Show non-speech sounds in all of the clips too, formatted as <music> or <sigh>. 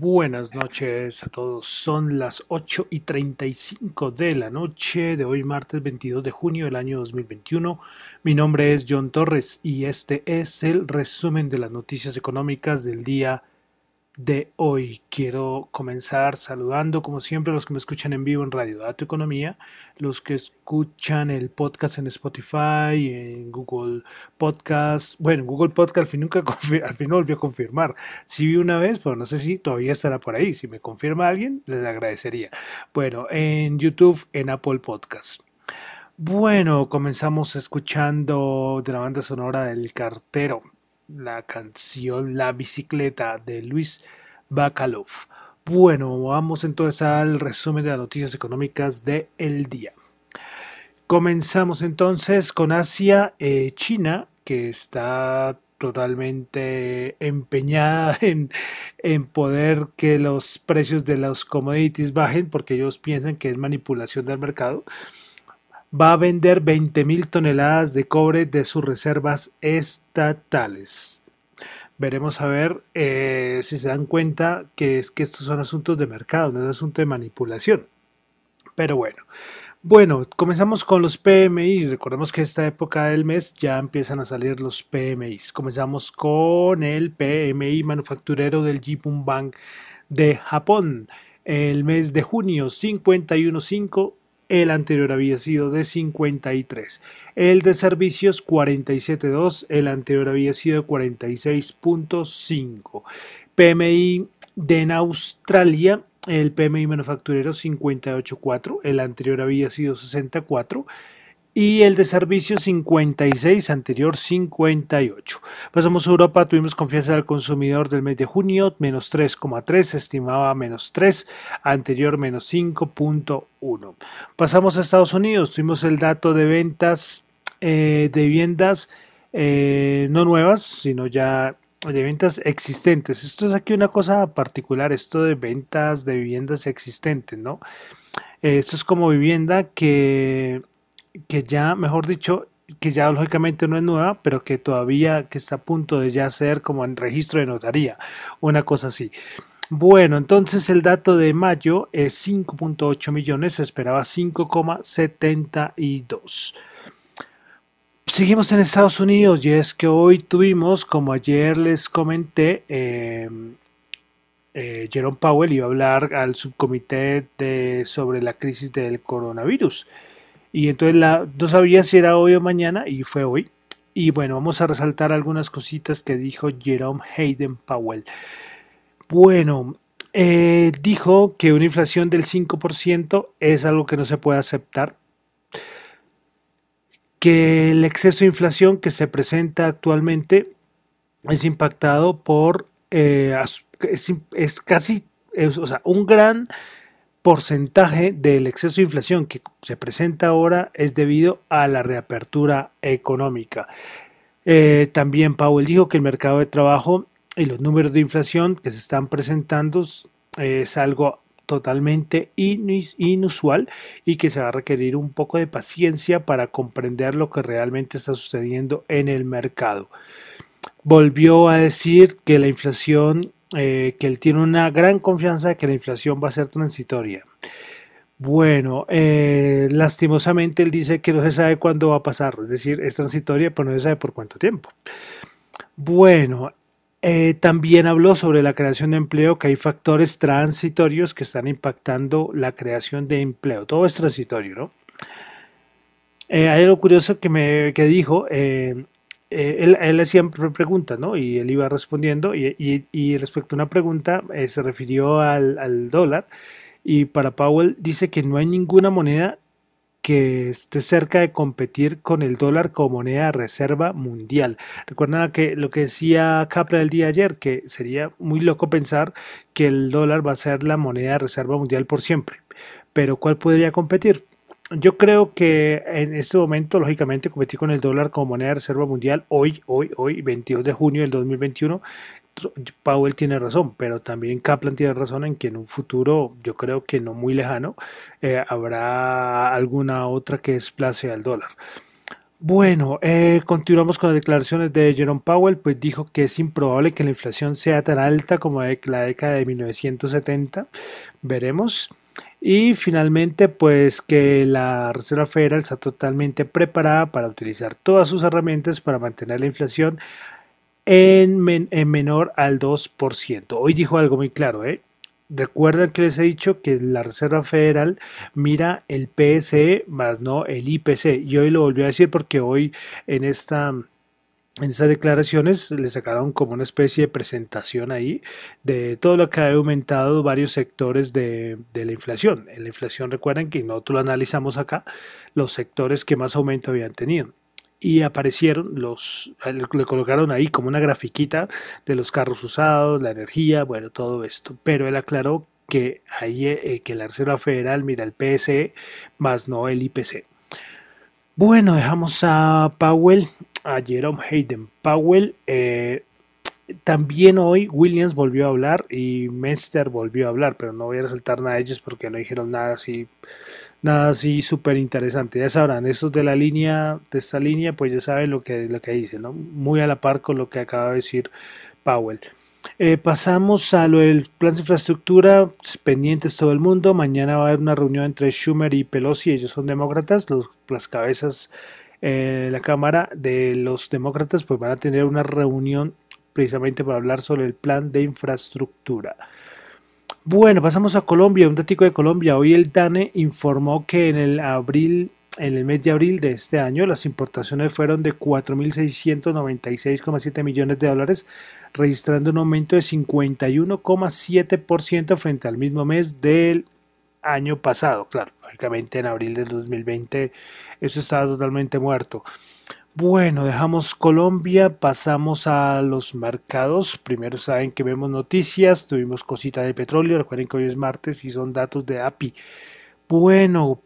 Buenas noches a todos. Son las 8 y 35 de la noche de hoy, martes 22 de junio del año 2021. Mi nombre es John Torres y este es el resumen de las noticias económicas del día hoy. Quiero comenzar saludando, como siempre, a los que me escuchan en vivo en Radio Dato Economía, los que escuchan el podcast en Spotify, en Google Podcast. Bueno, Google Podcast al fin nunca <laughs> al fin no volvió a confirmar. Sí vi una vez, pero no sé si todavía estará por ahí. Si me confirma alguien, les agradecería. Bueno, en YouTube, en Apple Podcast. Bueno, comenzamos escuchando de la banda sonora del cartero la canción La bicicleta de Luis Bacalov. Bueno, vamos entonces al resumen de las noticias económicas del el día. Comenzamos entonces con Asia, eh, China, que está totalmente empeñada <laughs> en, en, poder que los precios de los commodities bajen porque ellos piensan que es manipulación del mercado va a vender 20.000 toneladas de cobre de sus reservas estatales. Veremos a ver eh, si se dan cuenta que es que estos son asuntos de mercado, no es asunto de manipulación. Pero bueno. Bueno, comenzamos con los PMIs. Recordemos que esta época del mes ya empiezan a salir los PMIs. Comenzamos con el PMI manufacturero del Jipun Bank de Japón. El mes de junio 51.5 el anterior había sido de 53. El de servicios 47.2, el anterior había sido 46.5. PMI de en Australia, el PMI manufacturero 58.4, el anterior había sido 64 y el de servicios 56, anterior 58. Pasamos a Europa, tuvimos confianza del consumidor del mes de junio, menos 3,3, estimaba menos 3, anterior menos 5.1. Pasamos a Estados Unidos, tuvimos el dato de ventas eh, de viviendas eh, no nuevas, sino ya de ventas existentes. Esto es aquí una cosa particular, esto de ventas de viviendas existentes, ¿no? esto es como vivienda que que ya, mejor dicho, que ya lógicamente no es nueva, pero que todavía que está a punto de ya ser como en registro de notaría, una cosa así. Bueno, entonces el dato de mayo es 5.8 millones, se esperaba 5,72. Seguimos en Estados Unidos y es que hoy tuvimos, como ayer les comenté, eh, eh, Jerome Powell iba a hablar al subcomité de, sobre la crisis del coronavirus. Y entonces la, no sabía si era hoy o mañana y fue hoy. Y bueno, vamos a resaltar algunas cositas que dijo Jerome Hayden Powell. Bueno, eh, dijo que una inflación del 5% es algo que no se puede aceptar. Que el exceso de inflación que se presenta actualmente es impactado por eh, es, casi, o sea, un gran porcentaje del exceso de inflación que se presenta ahora es debido a la reapertura económica. Eh, también Powell dijo que el mercado de trabajo y los números de inflación que se están presentando es algo totalmente inusual y que se va a requerir un poco de paciencia para comprender lo que realmente está sucediendo en el mercado. Volvió a decir que la inflación eh, que él tiene una gran confianza de que la inflación va a ser transitoria. Bueno, eh, lastimosamente él dice que no se sabe cuándo va a pasar, es decir, es transitoria, pero no se sabe por cuánto tiempo. Bueno, eh, también habló sobre la creación de empleo, que hay factores transitorios que están impactando la creación de empleo. Todo es transitorio, ¿no? hay algo curioso que me que dijo, él, él, hacía preguntas, ¿no? Y él iba respondiendo y, respecto a una pregunta eh, se refirió al, dólar y para Powell dice que no hay ninguna moneda que esté cerca de competir con el dólar como moneda reserva mundial. Recuerdan que lo que decía Kaplan el día de ayer, que sería muy loco pensar que el dólar va a ser la moneda de reserva mundial por siempre. Pero ¿cuál podría competir? Yo creo que en este momento, lógicamente, competir con el dólar como moneda de reserva mundial hoy, hoy, hoy, 22 de junio del 2021, Powell tiene razón, pero también Kaplan tiene razón en que en un futuro, yo creo que no muy lejano, eh, habrá alguna otra que desplace al dólar. Bueno, eh, continuamos con las declaraciones de Jerome Powell, pues dijo que es improbable que la inflación sea tan alta como la década de 1970. Veremos. Y finalmente, pues que la Reserva Federal está totalmente preparada para utilizar todas sus herramientas para mantener la inflación en, menor al 2%. Hoy dijo algo muy claro, ¿eh? Recuerden que les he dicho que la Reserva Federal mira el PSE más no el IPC. Y hoy lo volvió a decir porque hoy en esta en esas declaraciones le sacaron como una especie de presentación ahí de todo lo que ha aumentado varios sectores de, la inflación. En la inflación, recuerden que nosotros lo analizamos acá, los sectores que más aumento habían tenido. Y aparecieron los, le colocaron ahí como una grafiquita de los carros usados, la energía, bueno, todo esto. Pero él aclaró que ahí eh, que la Reserva Federal mira el PSE más no el IPC. Bueno, dejamos a Powell a Jerome Hayden Powell. Eh, también hoy Williams volvió a hablar y Mester volvió a hablar, pero no voy a resaltar nada de ellos porque no dijeron nada así, nada así súper interesante. Ya sabrán, esos de la línea, de esta línea, pues ya saben lo que, lo que dice, ¿no? Muy a la par con lo que acaba de decir Powell. Eh, pasamos a lo del plan de infraestructura, pendientes todo el mundo. Mañana va a haber una reunión entre Schumer y Pelosi, ellos son demócratas, los, las cabezas eh, la Cámara de los Demócratas pues van a tener una reunión precisamente para hablar sobre el plan de infraestructura. Bueno, pasamos a Colombia, un dato de Colombia. Hoy el DANE informó que en el abril en el mes de abril de este año las importaciones fueron de 4.696,7 millones de dólares, registrando un aumento de 51,7% frente al mismo mes del año pasado. Claro, lógicamente en abril del 2020 eso estaba totalmente muerto. Bueno, dejamos Colombia, pasamos a los mercados. Primero saben que vemos noticias, tuvimos cosita de petróleo, recuerden que hoy es martes y son datos de API. Bueno,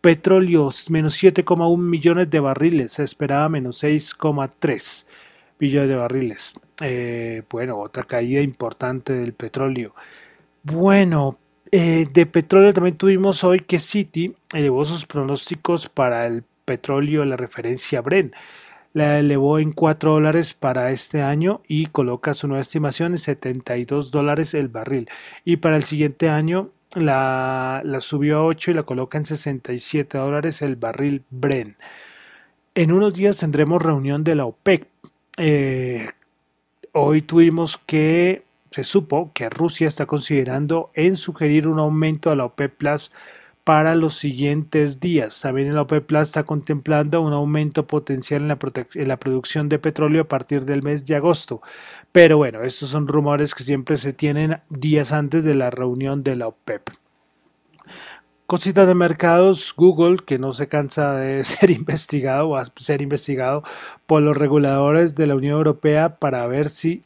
petróleo menos 7,1 millones de barriles, se esperaba menos 6,3 millones de barriles. Eh, bueno, otra caída importante del petróleo. Bueno, eh, de petróleo también tuvimos hoy que Citi elevó sus pronósticos para el petróleo, la referencia Brent. la elevó en 4 dólares para este año y coloca su nueva estimación en 72 dólares el barril. Y para el siguiente año la, subió a 8 y la coloca en 67 dólares el barril Bren. En unos días tendremos reunión de la OPEC. Eh, hoy tuvimos que, se supo que Rusia está considerando en sugerir un aumento a la OPEC Plus para los siguientes días. También la OPEP Plus está contemplando un aumento potencial en la, producción de petróleo a partir del mes de agosto. Pero bueno, estos son rumores que siempre se tienen días antes de la reunión de la OPEP. Cositas de mercados, Google, que no se cansa de <laughs> ser investigado o ser investigado por los reguladores de la Unión Europea para ver si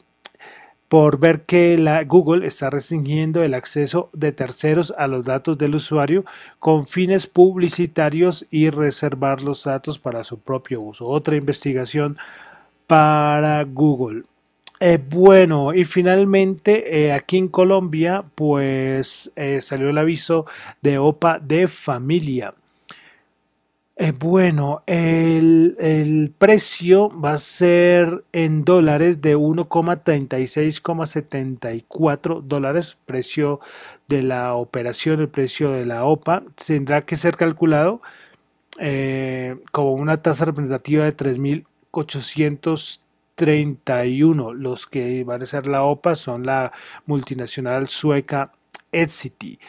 por ver que la Google está restringiendo el acceso de terceros a los datos del usuario con fines publicitarios y reservar los datos para su propio uso. Otra investigación para Google. Eh, bueno, y finalmente eh, aquí en Colombia, pues eh, salió el aviso de OPA de familia. Eh, bueno, el, precio va a ser en dólares de 1,36,74 dólares, precio de la operación, el precio de la OPA. Tendrá que ser calculado eh, como una tasa representativa de 3.831. Los que van a ser la OPA son la multinacional sueca Etsity.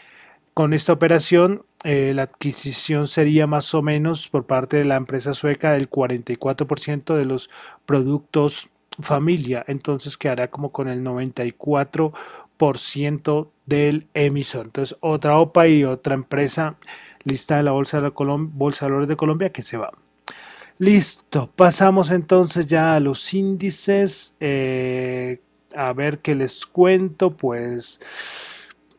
Con esta operación eh, la adquisición sería más o menos por parte de la empresa sueca del 44% de los productos familia, entonces quedará como con el 94% del emisor. Entonces, otra OPA y otra empresa lista de la Bolsa de, Bolsa Valores de Colombia que se va. Listo, pasamos entonces ya a los índices. Eh, a ver qué les cuento, pues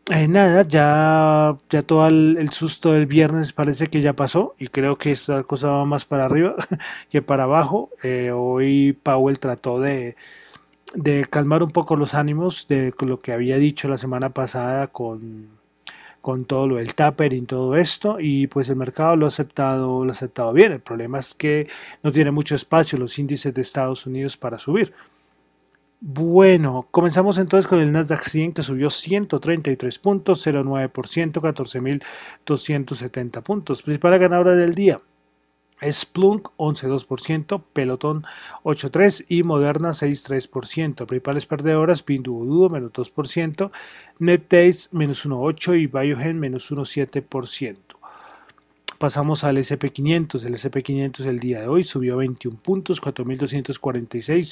eh, nada, ya, ya todo el, susto del viernes parece que ya pasó y creo que esta cosa va más para arriba <laughs> que para abajo. Eh, hoy Powell trató de, de calmar un poco los ánimos de lo que había dicho la semana pasada con, con todo lo del tapering y todo esto y pues el mercado lo ha aceptado lo ha aceptado bien el problema es que no tiene mucho espacio los índices de Estados Unidos para subir bueno, comenzamos entonces con el Nasdaq 100 que subió 133 puntos, 0,9%, 14.270 puntos. Principal ganadora del día. Splunk 11,2%, Peloton 8,3% y Moderna 6,3%. Principales perdedoras, Pinduoduo menos 2%, NetDays menos 1,8% y Biogen menos 1,7% pasamos al SP500. El SP500 el día de hoy subió 21 puntos, 4.246,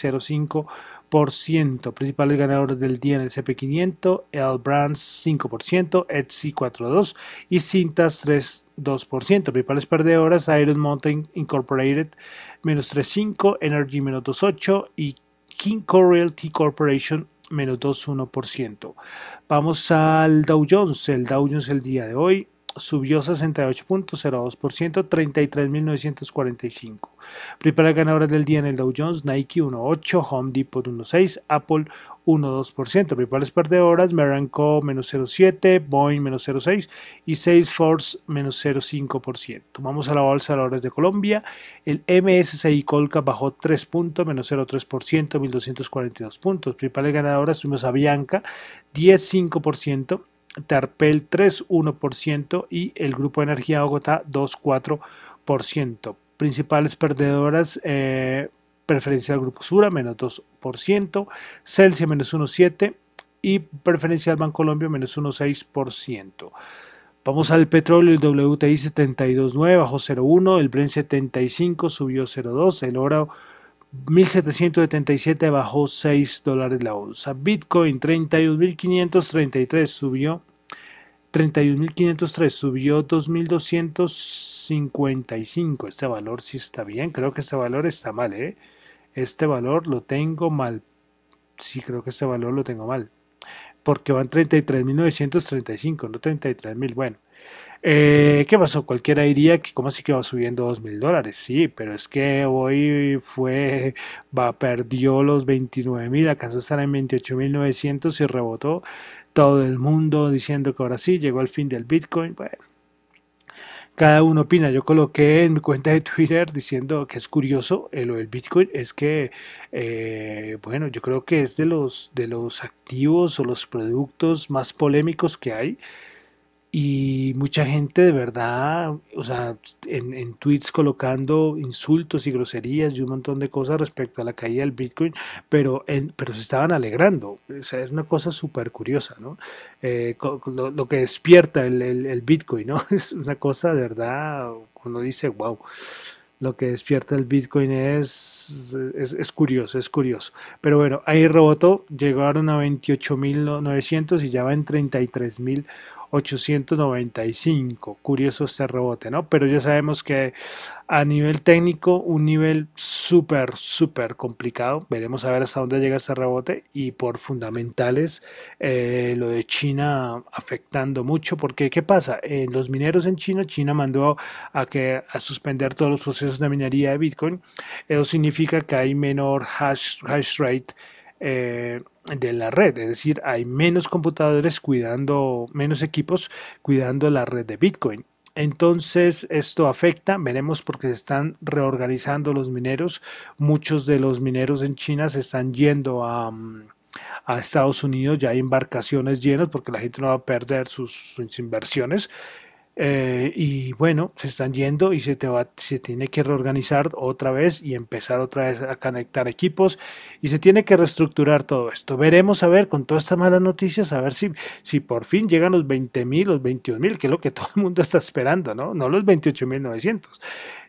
Principales ganadores del día en el SP500, El Brands 5%, Etsy 4.2% y Cintas 3.2%. Principales perdedoras, Iron Mountain Incorporated menos 3.5%, Energy menos 2.8% y King Realty Corporation menos 2.1%. Vamos al Dow Jones. El Dow Jones el día de hoy subió 68.02%, 33.945. Primera ganadora del día en el Dow Jones, Nike 1.8, Home Depot 1.6, Apple 1.2%. Principales perdedoras, Meranco menos 0.7, Boeing menos 0.6 y Salesforce menos 0.5%. Vamos a la bolsa de valores de Colombia. El MSCI Colca bajó 3 puntos, menos 0.3%, 1.242 puntos. Principales ganadoras, fuimos a Bianca 10.5%. Tarpel 3,1% y el Grupo Energía Bogotá 2,4%. Principales perdedoras, eh, preferencial Grupo Sura menos 2%, Celsia menos 1,7% y preferencial Bancolombia menos 1,6%. Vamos al petróleo, el WTI 72.9 bajó 0.1, el Brent 75 subió 0.2, el oro 1777 bajó 6 dólares la onza. Bitcoin 31.533 subió 31.503 subió 2.255. Este valor sí está bien. Creo que este valor está mal, ¿eh? Este valor lo tengo mal. Sí, creo que este valor lo tengo mal. Porque van 33.935, no 33.000. Bueno. Eh, ¿Qué pasó? Cualquiera diría que como así que va subiendo dos mil dólares. Sí, pero es que hoy fue, perdió los 29 mil, alcanzó a estar en 28 mil 900 y rebotó todo el mundo diciendo que ahora sí llegó el fin del Bitcoin. Bueno, cada uno opina. Yo coloqué en mi cuenta de Twitter diciendo que es curioso lo del Bitcoin, es que, eh, bueno, yo creo que es de los, de los activos o los productos más polémicos que hay y mucha gente de verdad, o sea, en, en, tweets colocando insultos y groserías y un montón de cosas respecto a la caída del Bitcoin, pero, en, pero se estaban alegrando. O sea, es una cosa súper curiosa, ¿no? Eh, lo, que despierta el, el, el, Bitcoin, ¿no? <laughs> Es una cosa de verdad, uno dice, wow. Lo que despierta el Bitcoin es, es, es curioso, es curioso. Pero bueno, ahí rebotó, llegaron a 28.900 y ya va en 33.000 895. Curioso este rebote, ¿no? Pero ya sabemos que a nivel técnico, un nivel súper, súper complicado. Veremos a ver hasta dónde llega este rebote. Y por fundamentales, eh, lo de China afectando mucho. Porque, ¿qué pasa? En los mineros en China, China mandó a, que, a suspender todos los procesos de minería de Bitcoin. Eso significa que hay menor hash, hash rate eh, de la red, es decir, hay menos computadores cuidando, menos equipos cuidando la red de Bitcoin. Entonces esto afecta, veremos porque se están reorganizando los mineros, muchos de los mineros en China se están yendo a, mm, a Estados Unidos, ya hay embarcaciones llenas porque la gente no va a perder sus, sus inversiones eh, y bueno, se están yendo y se, te va, se tiene que reorganizar otra vez y empezar otra vez a conectar equipos y se tiene que reestructurar todo esto. Veremos a ver con todas estas malas noticias, a ver si, si por fin llegan los 20 mil, los 21 mil, que es lo que <laughs> todo el mundo está esperando, ¿no? No los 28 mil 900.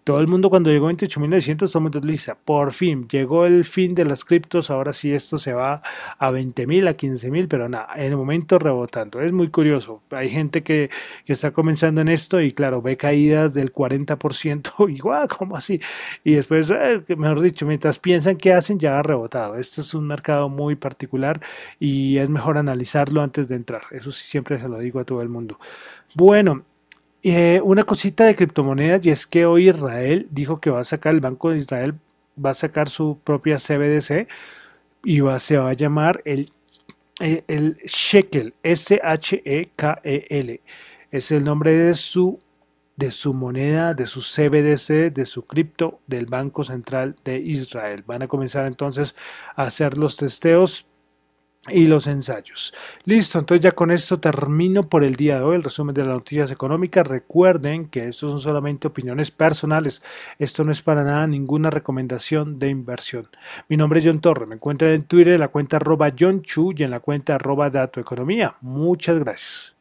Todo el mundo cuando llegó 28.900, todo el mundo dice, por fin, llegó el fin de las criptos, ahora sí esto se va a 20.000, a 15.000, pero nada, en el momento rebotando. Es muy curioso. Hay gente que, que está comenzando en esto y claro, ve caídas del 40% y guau, ¿cómo así? Y después, eh, mejor dicho, mientras piensan que hacen, ya ha rebotado. Este es un mercado muy particular y es mejor analizarlo antes de entrar. Eso sí, siempre se lo digo a todo el mundo. Bueno, eh, una cosita de criptomonedas y es que hoy Israel dijo que va a sacar, el Banco de Israel va a sacar su propia CBDC y se va a llamar el, eh, el Shekel, S-H-E-K-E-L. Es el nombre de su, de su moneda, de su CBDC, de su cripto del Banco Central de Israel. Van a comenzar entonces a hacer los testeos y los ensayos. Listo, entonces ya con esto termino por el día de hoy el resumen de las noticias económicas. Recuerden que esto son solamente opiniones personales. Esto no es para nada ninguna recomendación de inversión. Mi nombre es John Torre. Me encuentran en Twitter en la cuenta arroba John Chu y en la cuenta arroba Dato Economía. Muchas gracias.